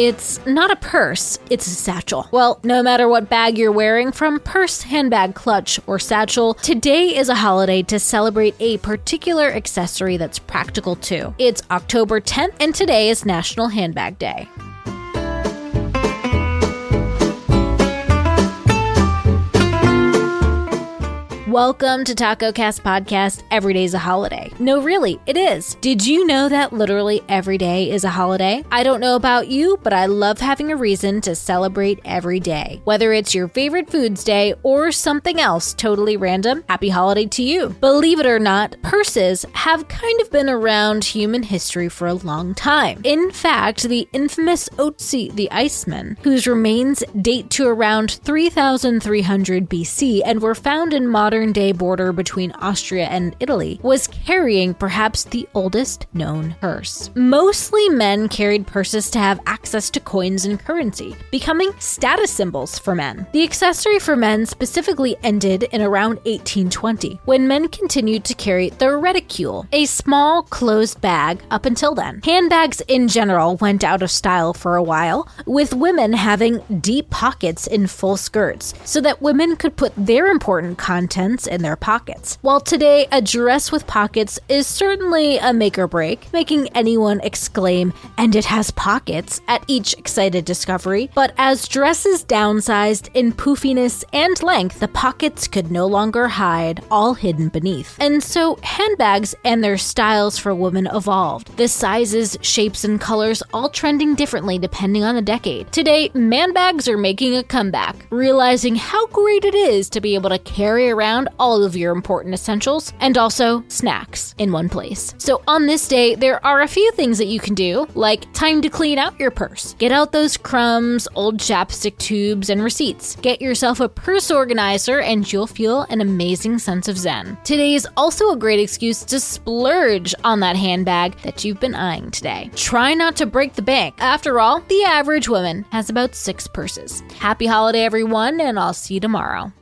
It's not a purse, it's a satchel. Well, no matter what bag you're wearing, from purse, handbag, clutch, or satchel, today is a holiday to celebrate a particular accessory that's practical too. It's October 10th, and today is National Handbag Day. Welcome to Taco Cast Podcast. Is a holiday. No, really, it is. Did you know that literally every day is a holiday? I don't know about you, but I love having a reason to celebrate every day. Whether it's your favorite foods day or something else totally random, happy holiday to you. Believe it or not, purses have kind of been around human history for a long time. In fact, the infamous Otzi the Iceman, whose remains date to around 3300 BC and were found in modern modern day border between Austria and Italy, was carrying perhaps the oldest known purse. Mostly men carried purses to have access to coins and currency, becoming status symbols for men. The accessory for men specifically ended in around 1820, when men continued to carry the reticule, a small closed bag up until then. Handbags in general went out of style for a while, with women having deep pockets in full skirts, so that women could put their important content in their pockets. While today a dress with pockets is certainly a make or break, making anyone exclaim, and it has pockets, at each excited discovery, but as dresses downsized in poofiness and length, the pockets could no longer hide, all hidden beneath. And so handbags and their styles for women evolved, the sizes, shapes, and colors all trending differently depending on the decade. Today, man bags are making a comeback, realizing how great it is to be able to carry around all of your important essentials and also snacks in one place. So on this day, there are a few things that you can do, like time to clean out your purse. Get out those crumbs, old chapstick tubes, and receipts. Get yourself a purse organizer and you'll feel an amazing sense of zen. Today is also a great excuse to splurge on that handbag that you've been eyeing today. Try not to break the bank. After all, the average woman has about six purses. Happy holiday, everyone, and I'll see you tomorrow.